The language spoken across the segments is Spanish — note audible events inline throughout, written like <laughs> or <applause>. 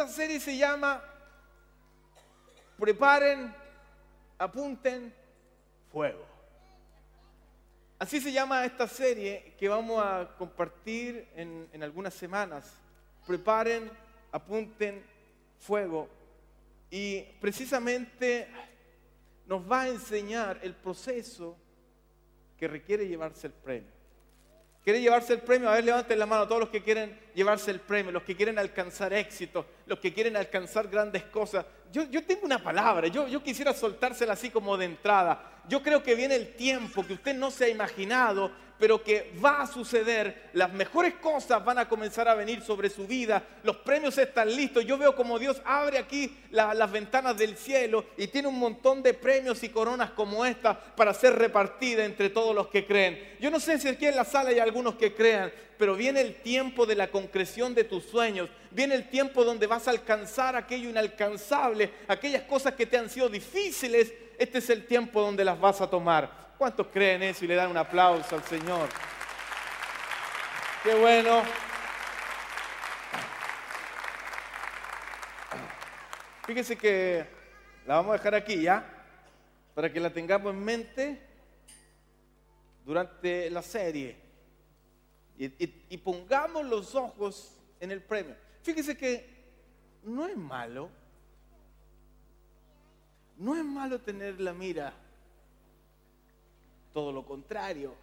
Esta serie se llama Preparen, apunten, fuego. Así se llama esta serie que vamos a compartir en, en algunas semanas. Preparen, apunten, fuego. Y precisamente nos va a enseñar el proceso que requiere llevarse el premio. ¿Quiere llevarse el premio? A ver, levanten la mano todos los que quieren llevarse el premio, los que quieren alcanzar éxito, los que quieren alcanzar grandes cosas. Yo, yo tengo una palabra, yo, yo quisiera soltársela así como de entrada. Yo creo que viene el tiempo que usted no se ha imaginado pero que va a suceder, las mejores cosas van a comenzar a venir sobre su vida, los premios están listos, yo veo como Dios abre aquí las ventanas del cielo y tiene un montón de premios y coronas como esta para ser repartida entre todos los que creen. Yo no sé si aquí en la sala hay algunos que crean, pero viene el tiempo de la concreción de tus sueños, viene el tiempo donde vas a alcanzar aquello inalcanzable, aquellas cosas que te han sido difíciles, este es el tiempo donde las vas a tomar. ¿Cuántos creen eso y le dan un aplauso al Señor? Qué bueno. Fíjese que la vamos a dejar aquí ya, para que la tengamos en mente durante la serie. Y, pongamos los ojos en el premio. Fíjese que no es malo, no es malo tener la mira todo lo contrario.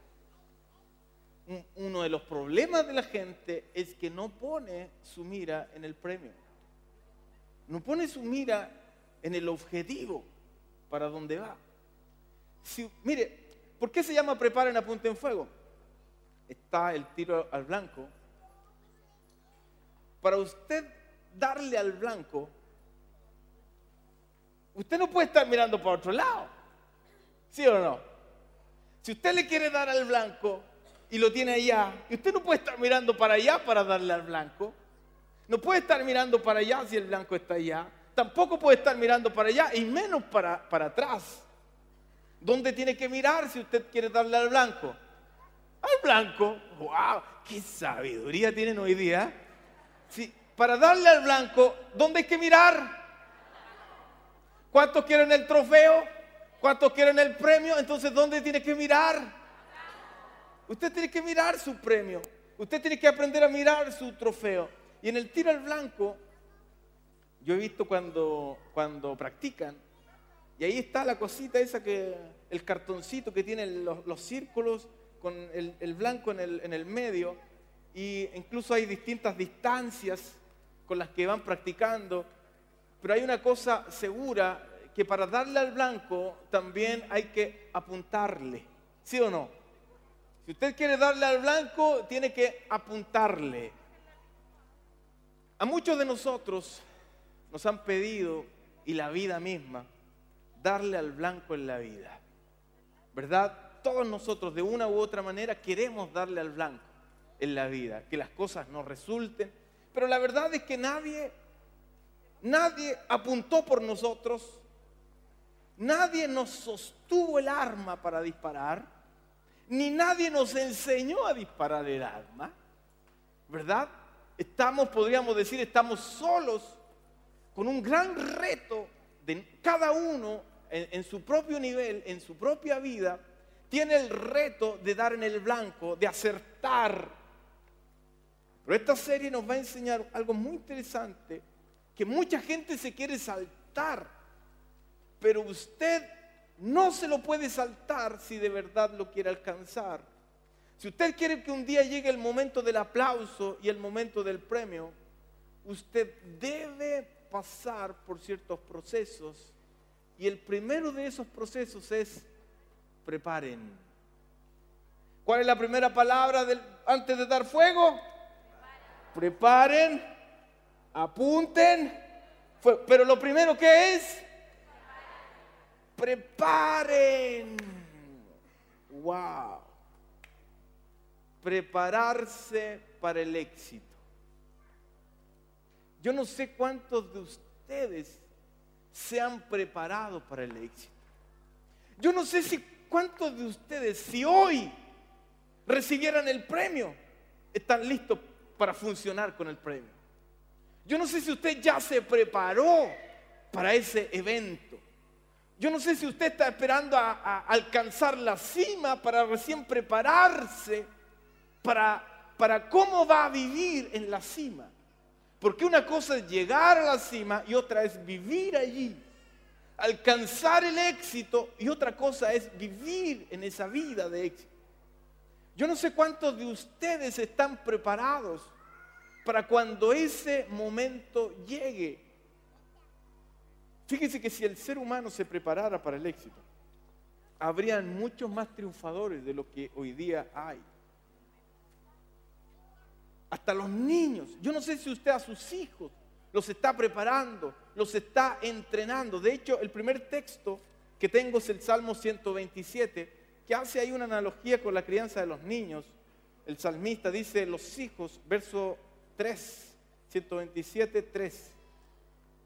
Uno de los problemas de la gente es que no pone su mira en el premio. No pone su mira en el objetivo para dónde va. Si, mire, ¿por qué se llama preparen a punta en fuego? Está el tiro al blanco. Para usted darle al blanco, usted no puede estar mirando para otro lado. ¿Sí o no? Si usted le quiere dar al blanco y lo tiene allá, y usted no puede estar mirando para allá para darle al blanco, no puede estar mirando para allá si el blanco está allá, tampoco puede estar mirando para allá y menos para, para atrás. ¿Dónde tiene que mirar si usted quiere darle al blanco? Al blanco. ¡Wow! ¡Qué sabiduría tienen hoy día! Sí, para darle al blanco, ¿dónde hay que mirar? ¿Cuántos quieren el trofeo? ¿Cuántos quieren el premio? Entonces, ¿dónde tiene que mirar? Usted tiene que mirar su premio. Usted tiene que aprender a mirar su trofeo. Y en el tiro al blanco, yo he visto cuando, cuando practican, y ahí está la cosita esa que, el cartoncito que tiene los, círculos con el, blanco en el, en el medio, y incluso hay distintas distancias con las que van practicando, pero hay una cosa segura que para darle al blanco también hay que apuntarle. ¿Sí o no? Si usted quiere darle al blanco, tiene que apuntarle. A muchos de nosotros nos han pedido, y la vida misma, darle al blanco en la vida. ¿Verdad? Todos nosotros de una u otra manera queremos darle al blanco en la vida, que las cosas nos resulten. Pero la verdad es que nadie, nadie apuntó por nosotros, Nadie nos sostuvo el arma para disparar, ni nadie nos enseñó a disparar el arma, ¿verdad? Estamos, podríamos decir, estamos solos con un gran reto de cada uno en, en, su propio nivel, en su propia vida, tiene el reto de dar en el blanco, de acertar. Pero esta serie nos va a enseñar algo muy interesante, que mucha gente se quiere saltar pero usted no se lo puede saltar si de verdad lo quiere alcanzar. Si usted quiere que un día llegue el momento del aplauso y el momento del premio, usted debe pasar por ciertos procesos. Y el primero de esos procesos es preparen. ¿Cuál es la primera palabra antes de dar fuego? Preparen, apunten. Pero lo primero que es preparen. Wow. Prepararse para el éxito. Yo no sé cuántos de ustedes se han preparado para el éxito. Yo no sé si cuántos de ustedes, si hoy recibieran el premio, están listos para funcionar con el premio. Yo no sé si usted ya se preparó para ese evento. Yo no sé si usted está esperando a, alcanzar la cima para recién prepararse para, para cómo va a vivir en la cima. Porque una cosa es llegar a la cima y otra es vivir allí. Alcanzar el éxito y otra cosa es vivir en esa vida de éxito. Yo no sé cuántos de ustedes están preparados para cuando ese momento llegue. Fíjense que si el ser humano se preparara para el éxito, habrían muchos más triunfadores de lo que hoy día hay. Hasta los niños. Yo no sé si usted a sus hijos los está preparando, los está entrenando. De hecho, el primer texto que tengo es el Salmo 127, que hace ahí una analogía con la crianza de los niños. El salmista dice, los hijos, verso 3, 127, 3.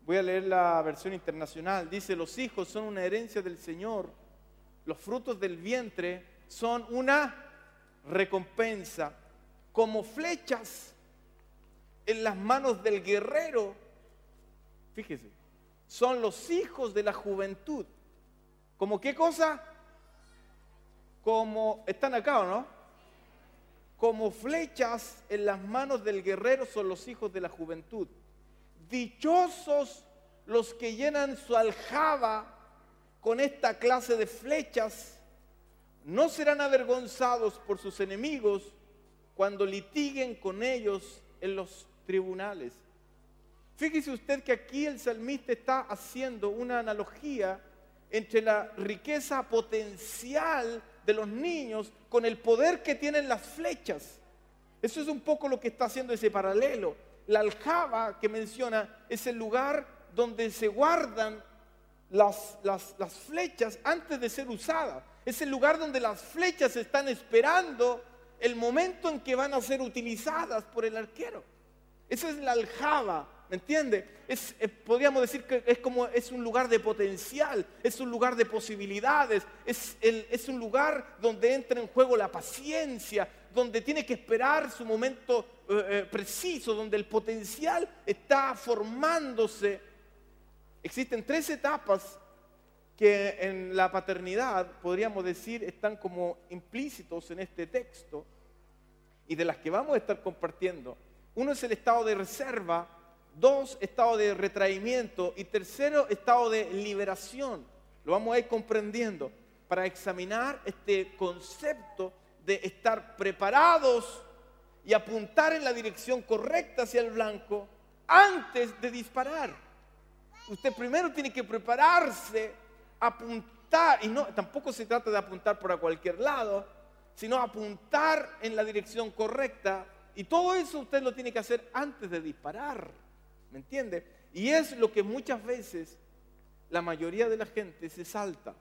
Voy a leer la versión internacional. Dice, los hijos son una herencia del Señor, los frutos del vientre son una recompensa, como flechas en las manos del guerrero. Fíjese, son los hijos de la juventud. ¿Como qué cosa? Como, ¿están acá o no? Como flechas en las manos del guerrero son los hijos de la juventud. Dichosos los que llenan su aljaba con esta clase de flechas, no serán avergonzados por sus enemigos cuando litiguen con ellos en los tribunales. Fíjese usted que aquí el salmista está haciendo una analogía entre la riqueza potencial de los niños con el poder que tienen las flechas. Eso es un poco lo que está haciendo ese paralelo la aljaba que menciona es el lugar donde se guardan las, las, flechas antes de ser usadas. Es el lugar donde las flechas están esperando el momento en que van a ser utilizadas por el arquero. Esa es la aljaba, ¿me entiende? Es, eh, podríamos decir que es como es un lugar de potencial, es un lugar de posibilidades, es, es un lugar donde entra en juego la paciencia, donde tiene que esperar su momento eh, eh, preciso, donde el potencial está formándose. Existen tres etapas que en la paternidad, podríamos decir, están como implícitos en este texto y de las que vamos a estar compartiendo. Uno es el estado de reserva, dos, estado de retraimiento y tercero, estado de liberación. Lo vamos a ir comprendiendo para examinar este concepto de estar preparados y apuntar en la dirección correcta hacia el blanco antes de disparar. Usted primero tiene que prepararse, apuntar, y no, tampoco se trata de apuntar por a cualquier lado, sino apuntar en la dirección correcta. Y todo eso usted lo tiene que hacer antes de disparar. ¿Me entiende? Y es lo que muchas veces la mayoría de la gente se salta.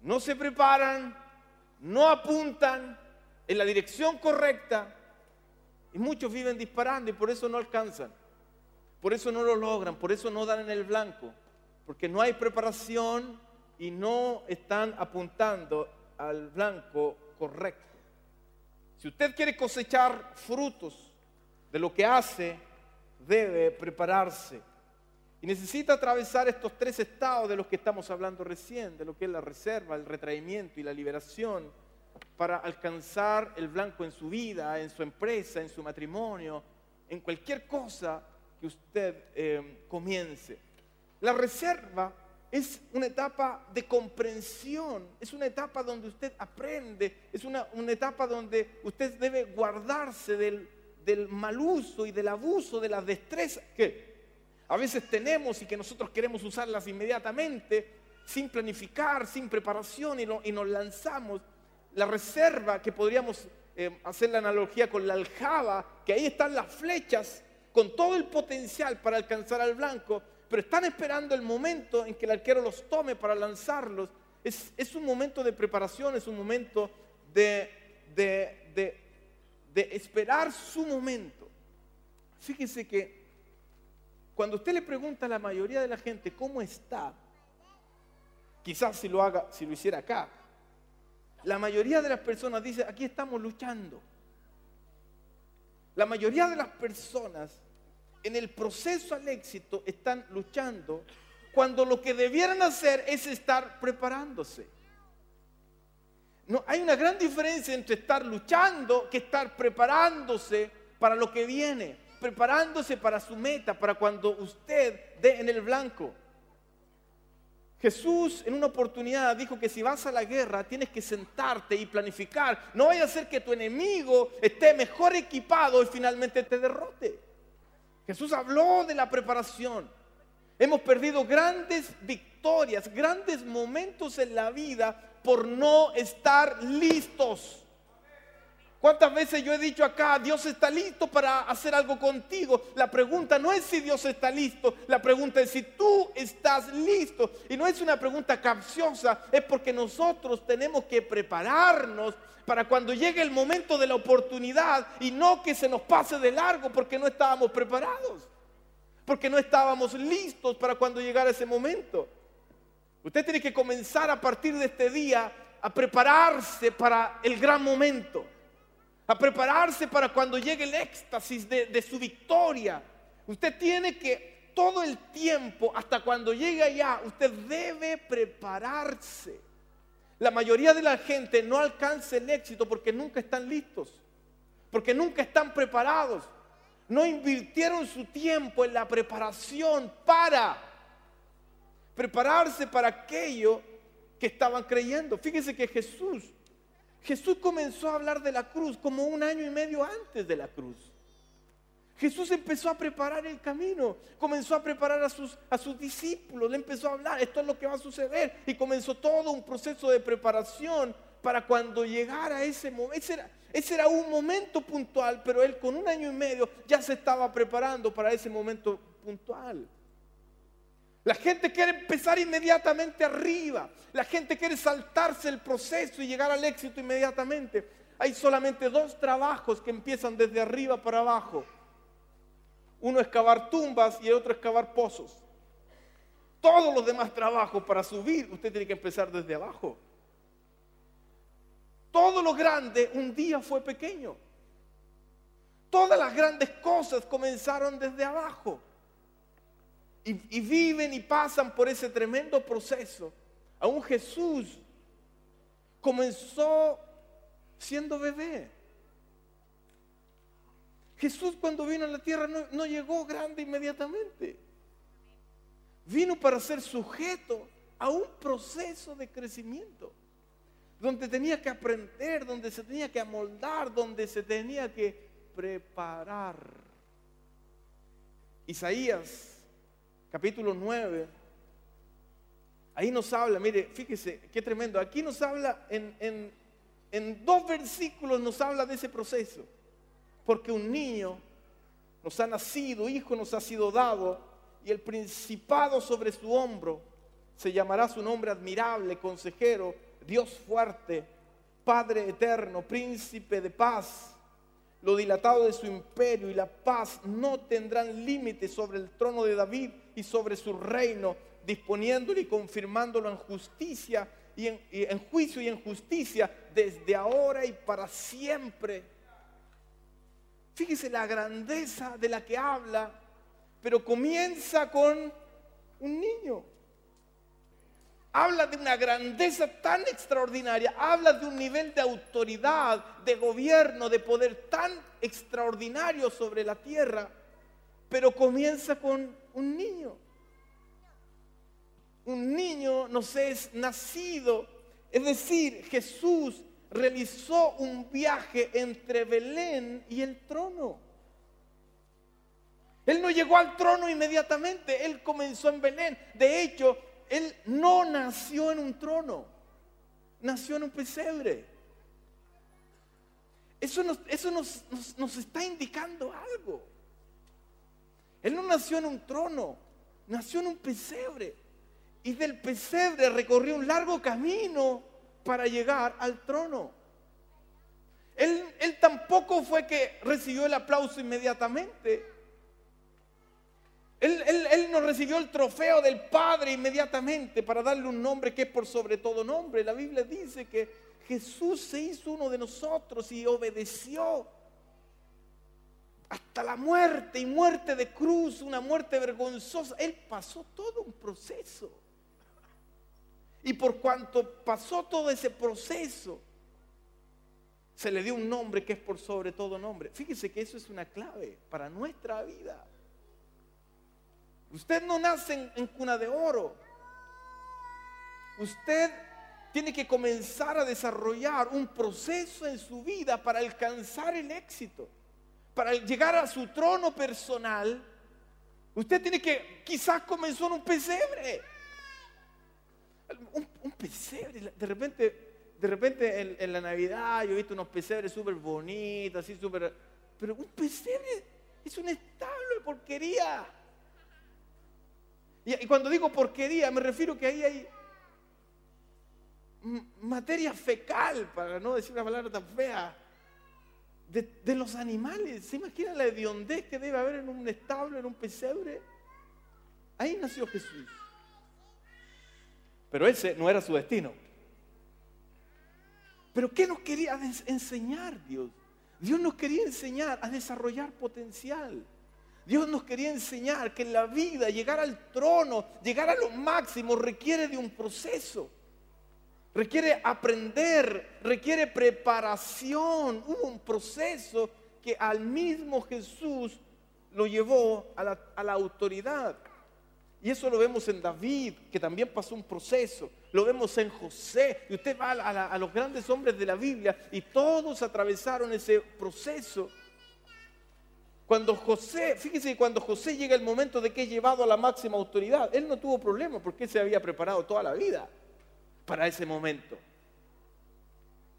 No se preparan, no apuntan en la dirección correcta y muchos viven disparando y por eso no alcanzan. Por eso no lo logran, por eso no dan en el blanco, porque no hay preparación y no están apuntando al blanco correcto. Si usted quiere cosechar frutos de lo que hace, debe prepararse. Y necesita atravesar estos tres estados de los que estamos hablando recién, de lo que es la reserva, el retraimiento y la liberación, para alcanzar el blanco en su vida, en su empresa, en su matrimonio, en cualquier cosa que usted eh, comience. La reserva es una etapa de comprensión, es una etapa donde usted aprende, es una, etapa donde usted debe guardarse del, del mal uso y del abuso de las destrezas que a veces tenemos y que nosotros queremos usarlas inmediatamente, sin planificar, sin preparación y, nos lanzamos. La reserva, que podríamos eh, hacer la analogía con la aljaba, que ahí están las flechas con todo el potencial para alcanzar al blanco, pero están esperando el momento en que el arquero los tome para lanzarlos. Es, un momento de preparación, es un momento de, de esperar su momento. Fíjense que cuando usted le pregunta a la mayoría de la gente cómo está, quizás si lo haga, si lo hiciera acá, la mayoría de las personas dice, aquí estamos luchando. La mayoría de las personas en el proceso al éxito están luchando cuando lo que debieran hacer es estar preparándose. No, hay una gran diferencia entre estar luchando que estar preparándose para lo que viene, preparándose para su meta, para cuando usted dé en el blanco. Jesús en una oportunidad dijo que si vas a la guerra tienes que sentarte y planificar. No vaya a ser que tu enemigo esté mejor equipado y finalmente te derrote. Jesús habló de la preparación. Hemos perdido grandes victorias, grandes momentos en la vida por no estar listos. ¿Cuántas veces yo he dicho acá, Dios está listo para hacer algo contigo? La pregunta no es si Dios está listo, la pregunta es si tú estás listo. Y no es una pregunta capciosa, es porque nosotros tenemos que prepararnos para cuando llegue el momento de la oportunidad y no que se nos pase de largo porque no estábamos preparados, porque no estábamos listos para cuando llegara ese momento. Usted tiene que comenzar a partir de este día a prepararse para el gran momento, a prepararse para cuando llegue el éxtasis de, su victoria. Usted tiene que todo el tiempo, hasta cuando llegue allá, usted debe prepararse. La mayoría de la gente no alcanza el éxito porque nunca están listos, porque nunca están preparados. No invirtieron su tiempo en la preparación para prepararse para aquello que estaban creyendo. Fíjense que Jesús, Jesús comenzó a hablar de la cruz como un año y medio antes de la cruz. Jesús empezó a preparar el camino, comenzó a preparar a sus, a sus discípulos, le empezó a hablar, esto es lo que va a suceder, y comenzó todo un proceso de preparación para cuando llegara ese momento. Ese ese era un momento puntual, pero él con un año y medio ya se estaba preparando para ese momento puntual. La gente quiere empezar inmediatamente arriba. La gente quiere saltarse el proceso y llegar al éxito inmediatamente. Hay solamente dos trabajos que empiezan desde arriba para abajo. Uno es cavar tumbas y el otro es cavar pozos. Todos los demás trabajos para subir, usted tiene que empezar desde abajo. Todo lo grande un día fue pequeño. Todas las grandes cosas comenzaron desde abajo. Y, viven y pasan por ese tremendo proceso. Aún Jesús comenzó siendo bebé. Jesús cuando vino a la tierra no, llegó grande inmediatamente. Vino para ser sujeto a un proceso de crecimiento, donde tenía que aprender, donde se tenía que amoldar, donde se tenía que preparar. Isaías, capítulo 9, ahí nos habla, mire, fíjese, qué tremendo, aquí nos habla, en, en dos versículos nos habla de ese proceso porque un niño nos ha nacido, hijo nos ha sido dado, y el principado sobre su hombro se llamará su nombre admirable, consejero, Dios fuerte, Padre eterno, príncipe de paz. Lo dilatado de su imperio y la paz no tendrán límite sobre el trono de David y sobre su reino, disponiéndolo y confirmándolo en justicia y en, y en juicio y en justicia desde ahora y para siempre Fíjese la grandeza de la que habla, pero comienza con un niño. Habla de una grandeza tan extraordinaria, habla de un nivel de autoridad, de gobierno, de poder tan extraordinario sobre la tierra, pero comienza con un niño. Un niño nos es nacido, es decir, Jesús realizó un viaje entre Belén y el trono. Él no llegó al trono inmediatamente, él comenzó en Belén. De hecho, él no nació en un trono, nació en un pesebre. Eso, nos, eso nos, nos está indicando algo. Él no nació en un trono, nació en un pesebre. Y del pesebre recorrió un largo camino para llegar al trono. Él, tampoco fue que recibió el aplauso inmediatamente. Él, no recibió el trofeo del Padre inmediatamente para darle un nombre que es por sobre todo nombre. La Biblia dice que Jesús se hizo uno de nosotros y obedeció hasta la muerte y muerte de cruz, una muerte vergonzosa. Él pasó todo un proceso. Y por cuanto pasó todo ese proceso, se le dio un nombre que es por sobre todo nombre. Fíjese que eso es una clave para nuestra vida. Usted no nace en, cuna de oro. Usted tiene que comenzar a desarrollar un proceso en su vida para alcanzar el éxito, para llegar a su trono personal. Usted tiene que, quizás comenzó en un pesebre. Un, pesebre, de repente, de repente en, la Navidad yo he visto unos pesebres súper bonitos, así súper... Pero un pesebre es un establo de porquería. Y, cuando digo porquería, me refiero que ahí hay materia fecal, para no decir una palabra tan fea, de, los animales. ¿Se imaginan la hediondez que debe haber en un establo, en un pesebre? Ahí nació Jesús. Pero ese no era su destino. Pero ¿qué nos quería enseñar Dios? Dios nos quería enseñar a desarrollar potencial. Dios nos quería enseñar que en la vida llegar al trono, llegar a lo máximo, requiere de un proceso. Requiere aprender, requiere preparación. Hubo un proceso que al mismo Jesús lo llevó a la, autoridad. Y eso lo vemos en David, que también pasó un proceso. Lo vemos en José. Y usted va a los grandes hombres de la Biblia y todos atravesaron ese proceso. Cuando José, fíjese que cuando José llega el momento de que es llevado a la máxima autoridad, él no tuvo problema porque se había preparado toda la vida para ese momento.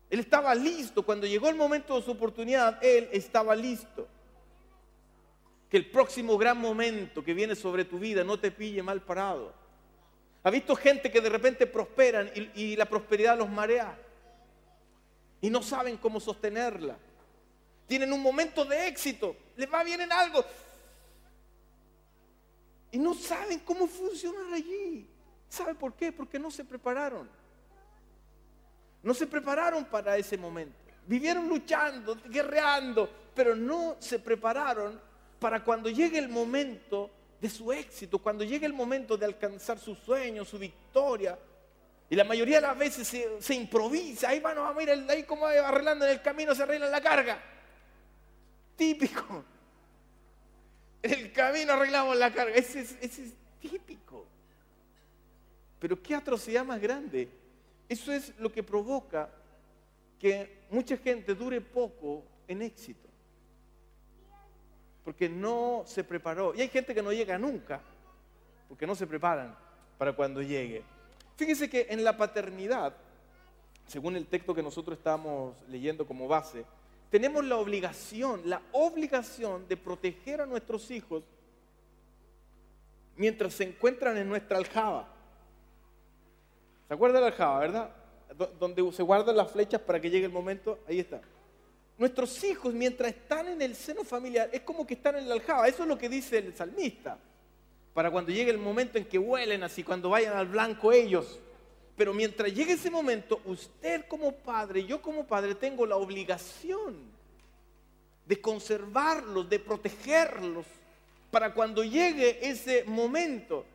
Él estaba listo, cuando llegó el momento de su oportunidad, él estaba listo. Que el próximo gran momento que viene sobre tu vida no te pille mal parado. ¿Ha visto gente que de repente prosperan y, y la prosperidad los marea? Y no saben cómo sostenerla tienen un momento de éxito, les va bien en algo. Y no saben cómo funcionar allí. ¿Sabe por qué? Porque no se prepararon. No se prepararon para ese momento. Vivieron luchando, guerreando, pero no se prepararon para cuando llegue el momento de su éxito, cuando llegue el momento de alcanzar su sueño, su victoria. Y la mayoría de las veces se, improvisa. Ahí van, vamos a ir, ahí como arreglando en el camino se arregla la carga. Típico. <laughs> El camino arreglamos la carga. Ese es, típico. Pero qué atrocidad más grande. Eso es lo que provoca que mucha gente dure poco en éxito. Porque no se preparó. Y hay gente que no llega nunca, porque no se preparan para cuando llegue. Fíjense que en la paternidad, según el texto que nosotros estamos leyendo como base, tenemos la obligación, la obligación de proteger a nuestros hijos mientras se encuentran en nuestra aljaba. ¿Se acuerda la aljaba, verdad? Donde se guardan las flechas para que llegue el momento, ahí está. Nuestros hijos, mientras están en el seno familiar, es como que están en la aljaba. Eso es lo que dice el salmista. Para cuando llegue el momento en que huelen así, cuando vayan al blanco ellos. Pero mientras llegue ese momento, usted como padre, yo como padre, tengo la obligación de conservarlos, de protegerlos, para cuando llegue ese momento,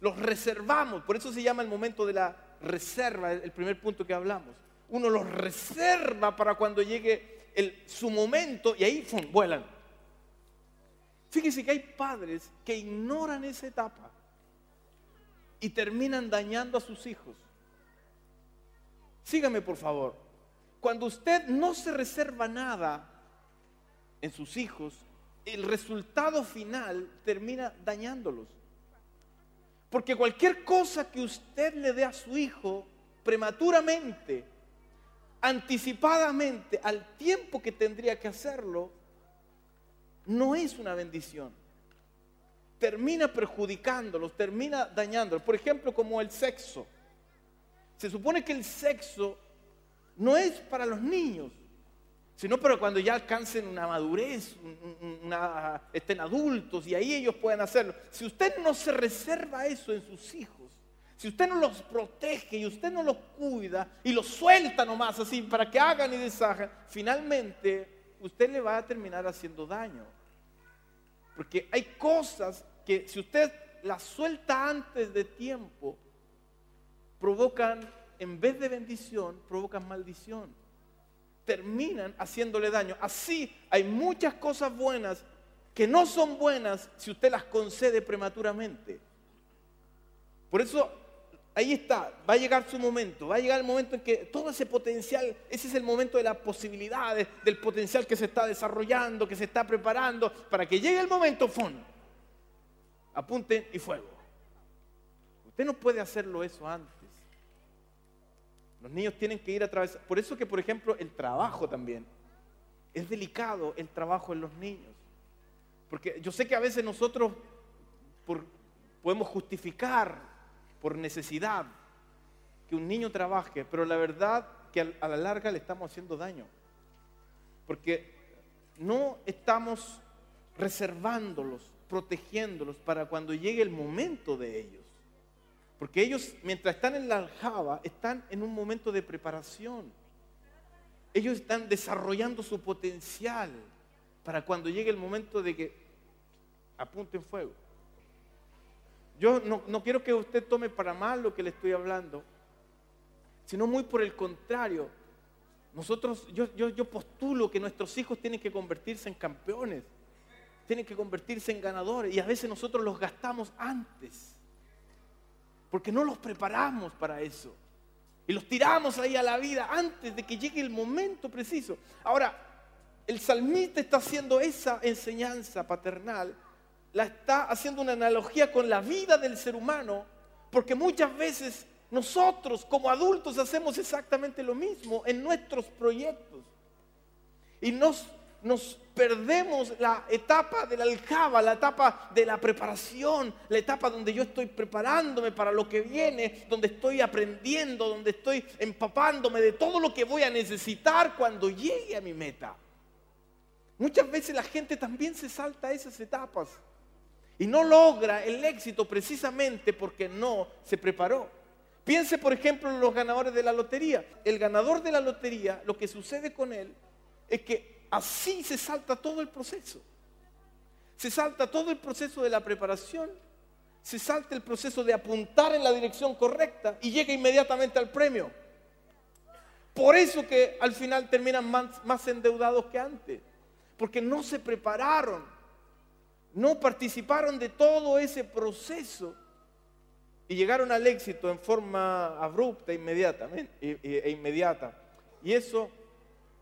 los reservamos. Por eso se llama el momento de la reserva, el primer punto que hablamos. Uno los reserva para cuando llegue su momento y ahí vuelan. Fíjense que hay padres que ignoran esa etapa y terminan dañando a sus hijos. Sígame por favor. Cuando usted no se reserva nada en sus hijos, el resultado final termina dañándolos. Porque cualquier cosa que usted le dé a su hijo prematuramente, anticipadamente, al tiempo que tendría que hacerlo, no es una bendición termina perjudicándolos, termina dañándolos. Por ejemplo, como el sexo. Se supone que el sexo no es para los niños, sino para cuando ya alcancen una madurez, estén adultos y ahí ellos pueden hacerlo. Si usted no se reserva eso en sus hijos, si usted no los protege y usted no los cuida y los suelta nomás así para que hagan y deshagan, finalmente usted le va a terminar haciendo daño. Porque hay cosas que si usted las suelta antes de tiempo, provocan, en vez de bendición, provocan maldición. Terminan haciéndole daño. Así hay muchas cosas buenas que no son buenas si usted las concede prematuramente. Por eso ahí está, va a llegar su momento, va a llegar el momento en que todo ese potencial, ese es el momento de las posibilidades, del potencial que se está desarrollando, que se está preparando, para que llegue el momento, ¡fun! Apunten y fuego. Usted no puede hacerlo eso antes. Los niños tienen que ir a través. Por eso que, por ejemplo, el trabajo también. Es delicado el trabajo en los niños. Porque yo sé que a veces nosotros podemos justificar por necesidad que un niño trabaje, pero la verdad que a la larga le estamos haciendo daño. Porque no estamos reservándolos protegiéndolos para cuando llegue el momento de ellos. Porque ellos, mientras están en la aljaba, están en un momento de preparación. Ellos están desarrollando su potencial para cuando llegue el momento de que apunten fuego. Yo no, quiero que usted tome para mal lo que le estoy hablando, sino muy por el contrario. Nosotros, yo, yo, yo postulo que nuestros hijos tienen que convertirse en campeones tienen que convertirse en ganadores y a veces nosotros los gastamos antes, porque no los preparamos para eso. Y los tiramos ahí a la vida antes de que llegue el momento preciso. Ahora, el salmista está haciendo esa enseñanza paternal, la está haciendo una analogía con la vida del ser humano, porque muchas veces nosotros como adultos hacemos exactamente lo mismo en nuestros proyectos. Y nos nos perdemos la etapa de la aljaba, la etapa de la preparación, la etapa donde yo estoy preparándome para lo que viene, donde estoy aprendiendo, donde estoy empapándome de todo lo que voy a necesitar cuando llegue a mi meta. Muchas veces la gente también se salta esas etapas y no logra el éxito precisamente porque no se preparó. Piense, por ejemplo, en los ganadores de la lotería. El ganador de la lotería, lo que sucede con él es que así se salta todo el proceso. Se salta todo el proceso de la preparación, se salta el proceso de apuntar en la dirección correcta y llega inmediatamente al premio. Por eso que al final terminan más, endeudados que antes, porque no se prepararon, no participaron de todo ese proceso y llegaron al éxito en forma abrupta e, e inmediata. Y eso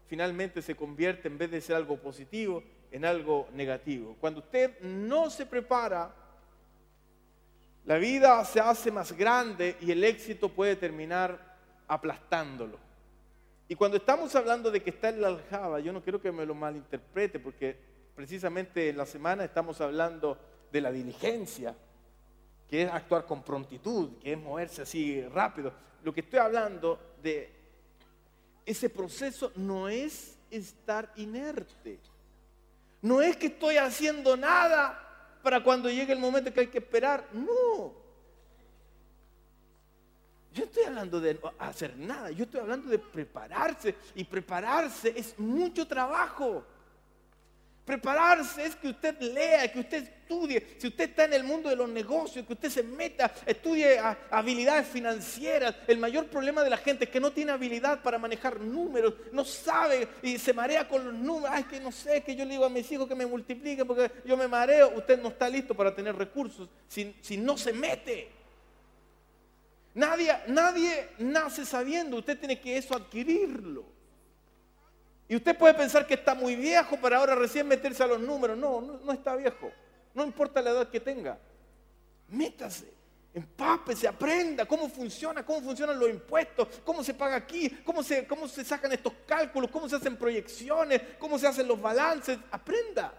finalmente se convierte en vez de ser algo positivo en algo negativo. Cuando usted no se prepara, la vida se hace más grande y el éxito puede terminar aplastándolo. Y cuando estamos hablando de que está en la aljaba, yo no quiero que me lo malinterprete, porque precisamente en la semana estamos hablando de la diligencia, que es actuar con prontitud, que es moverse así rápido. Lo que estoy hablando de ese proceso no es estar inerte. No es que estoy haciendo nada para cuando llegue el momento que hay que esperar. No. Yo estoy hablando de hacer nada. Yo estoy hablando de prepararse. Y prepararse es mucho trabajo. Prepararse es que usted lea, que usted estudie. Si usted está en el mundo de los negocios, que usted se meta, estudie habilidades financieras. El mayor problema de la gente es que no tiene habilidad para manejar números, no sabe y se marea con los números. Ay, que no sé, que yo le digo a mis hijos que me multipliquen porque yo me mareo. Usted no está listo para tener recursos si, si no se mete. Nadie, nadie nace sabiendo, usted tiene que eso adquirirlo. Y usted puede pensar que está muy viejo para ahora recién meterse a los números. No, no, está viejo. No importa la edad que tenga. Métase, empápese, aprenda cómo funciona, cómo funcionan los impuestos, cómo se paga aquí, cómo se, cómo se sacan estos cálculos, cómo se hacen proyecciones, cómo se hacen los balances. Aprenda.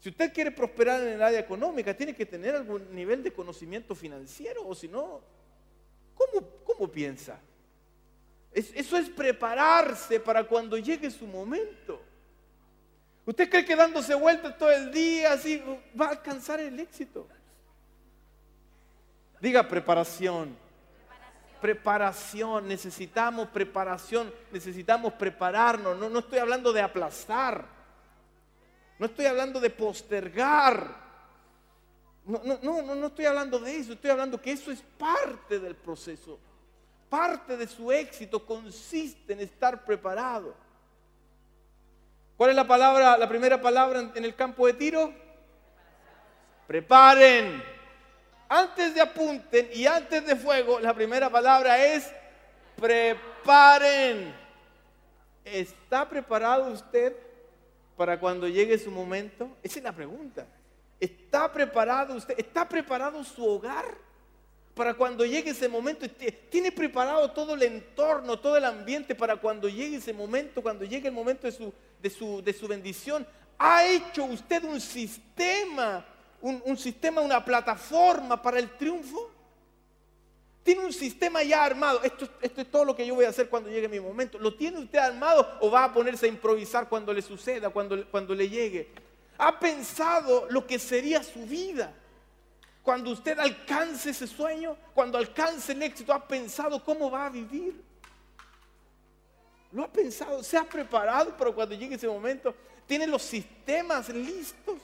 Si usted quiere prosperar en el área económica, tiene que tener algún nivel de conocimiento financiero, o si no, ¿cómo, cómo piensa? Eso es prepararse para cuando llegue su momento. ¿Usted cree que dándose vueltas todo el día así va a alcanzar el éxito? Diga preparación. Preparación, necesitamos preparación, necesitamos prepararnos. No, no estoy hablando de aplazar. No estoy hablando de postergar. No, no, no, no estoy hablando de eso. Estoy hablando que eso es parte del proceso. Parte de su éxito consiste en estar preparado. ¿Cuál es la palabra, la primera palabra en el campo de tiro? Preparen. Antes de apunten y antes de fuego, la primera palabra es preparen. ¿Está preparado usted para cuando llegue su momento? Esa es la pregunta. ¿Está preparado usted? ¿Está preparado su hogar? Para cuando llegue ese momento, tiene preparado todo el entorno, todo el ambiente para cuando llegue ese momento, cuando llegue el momento de su, de su, de su bendición. ¿Ha hecho usted un sistema, un, un sistema, una plataforma para el triunfo? Tiene un sistema ya armado. Esto, esto, es todo lo que yo voy a hacer cuando llegue mi momento. ¿Lo tiene usted armado o va a ponerse a improvisar cuando le suceda, cuando, cuando le llegue? ¿Ha pensado lo que sería su vida? Cuando usted alcance ese sueño, cuando alcance el éxito, ¿ha pensado cómo va a vivir? ¿Lo ha pensado? ¿Se ha preparado para cuando llegue ese momento? ¿Tiene los sistemas listos?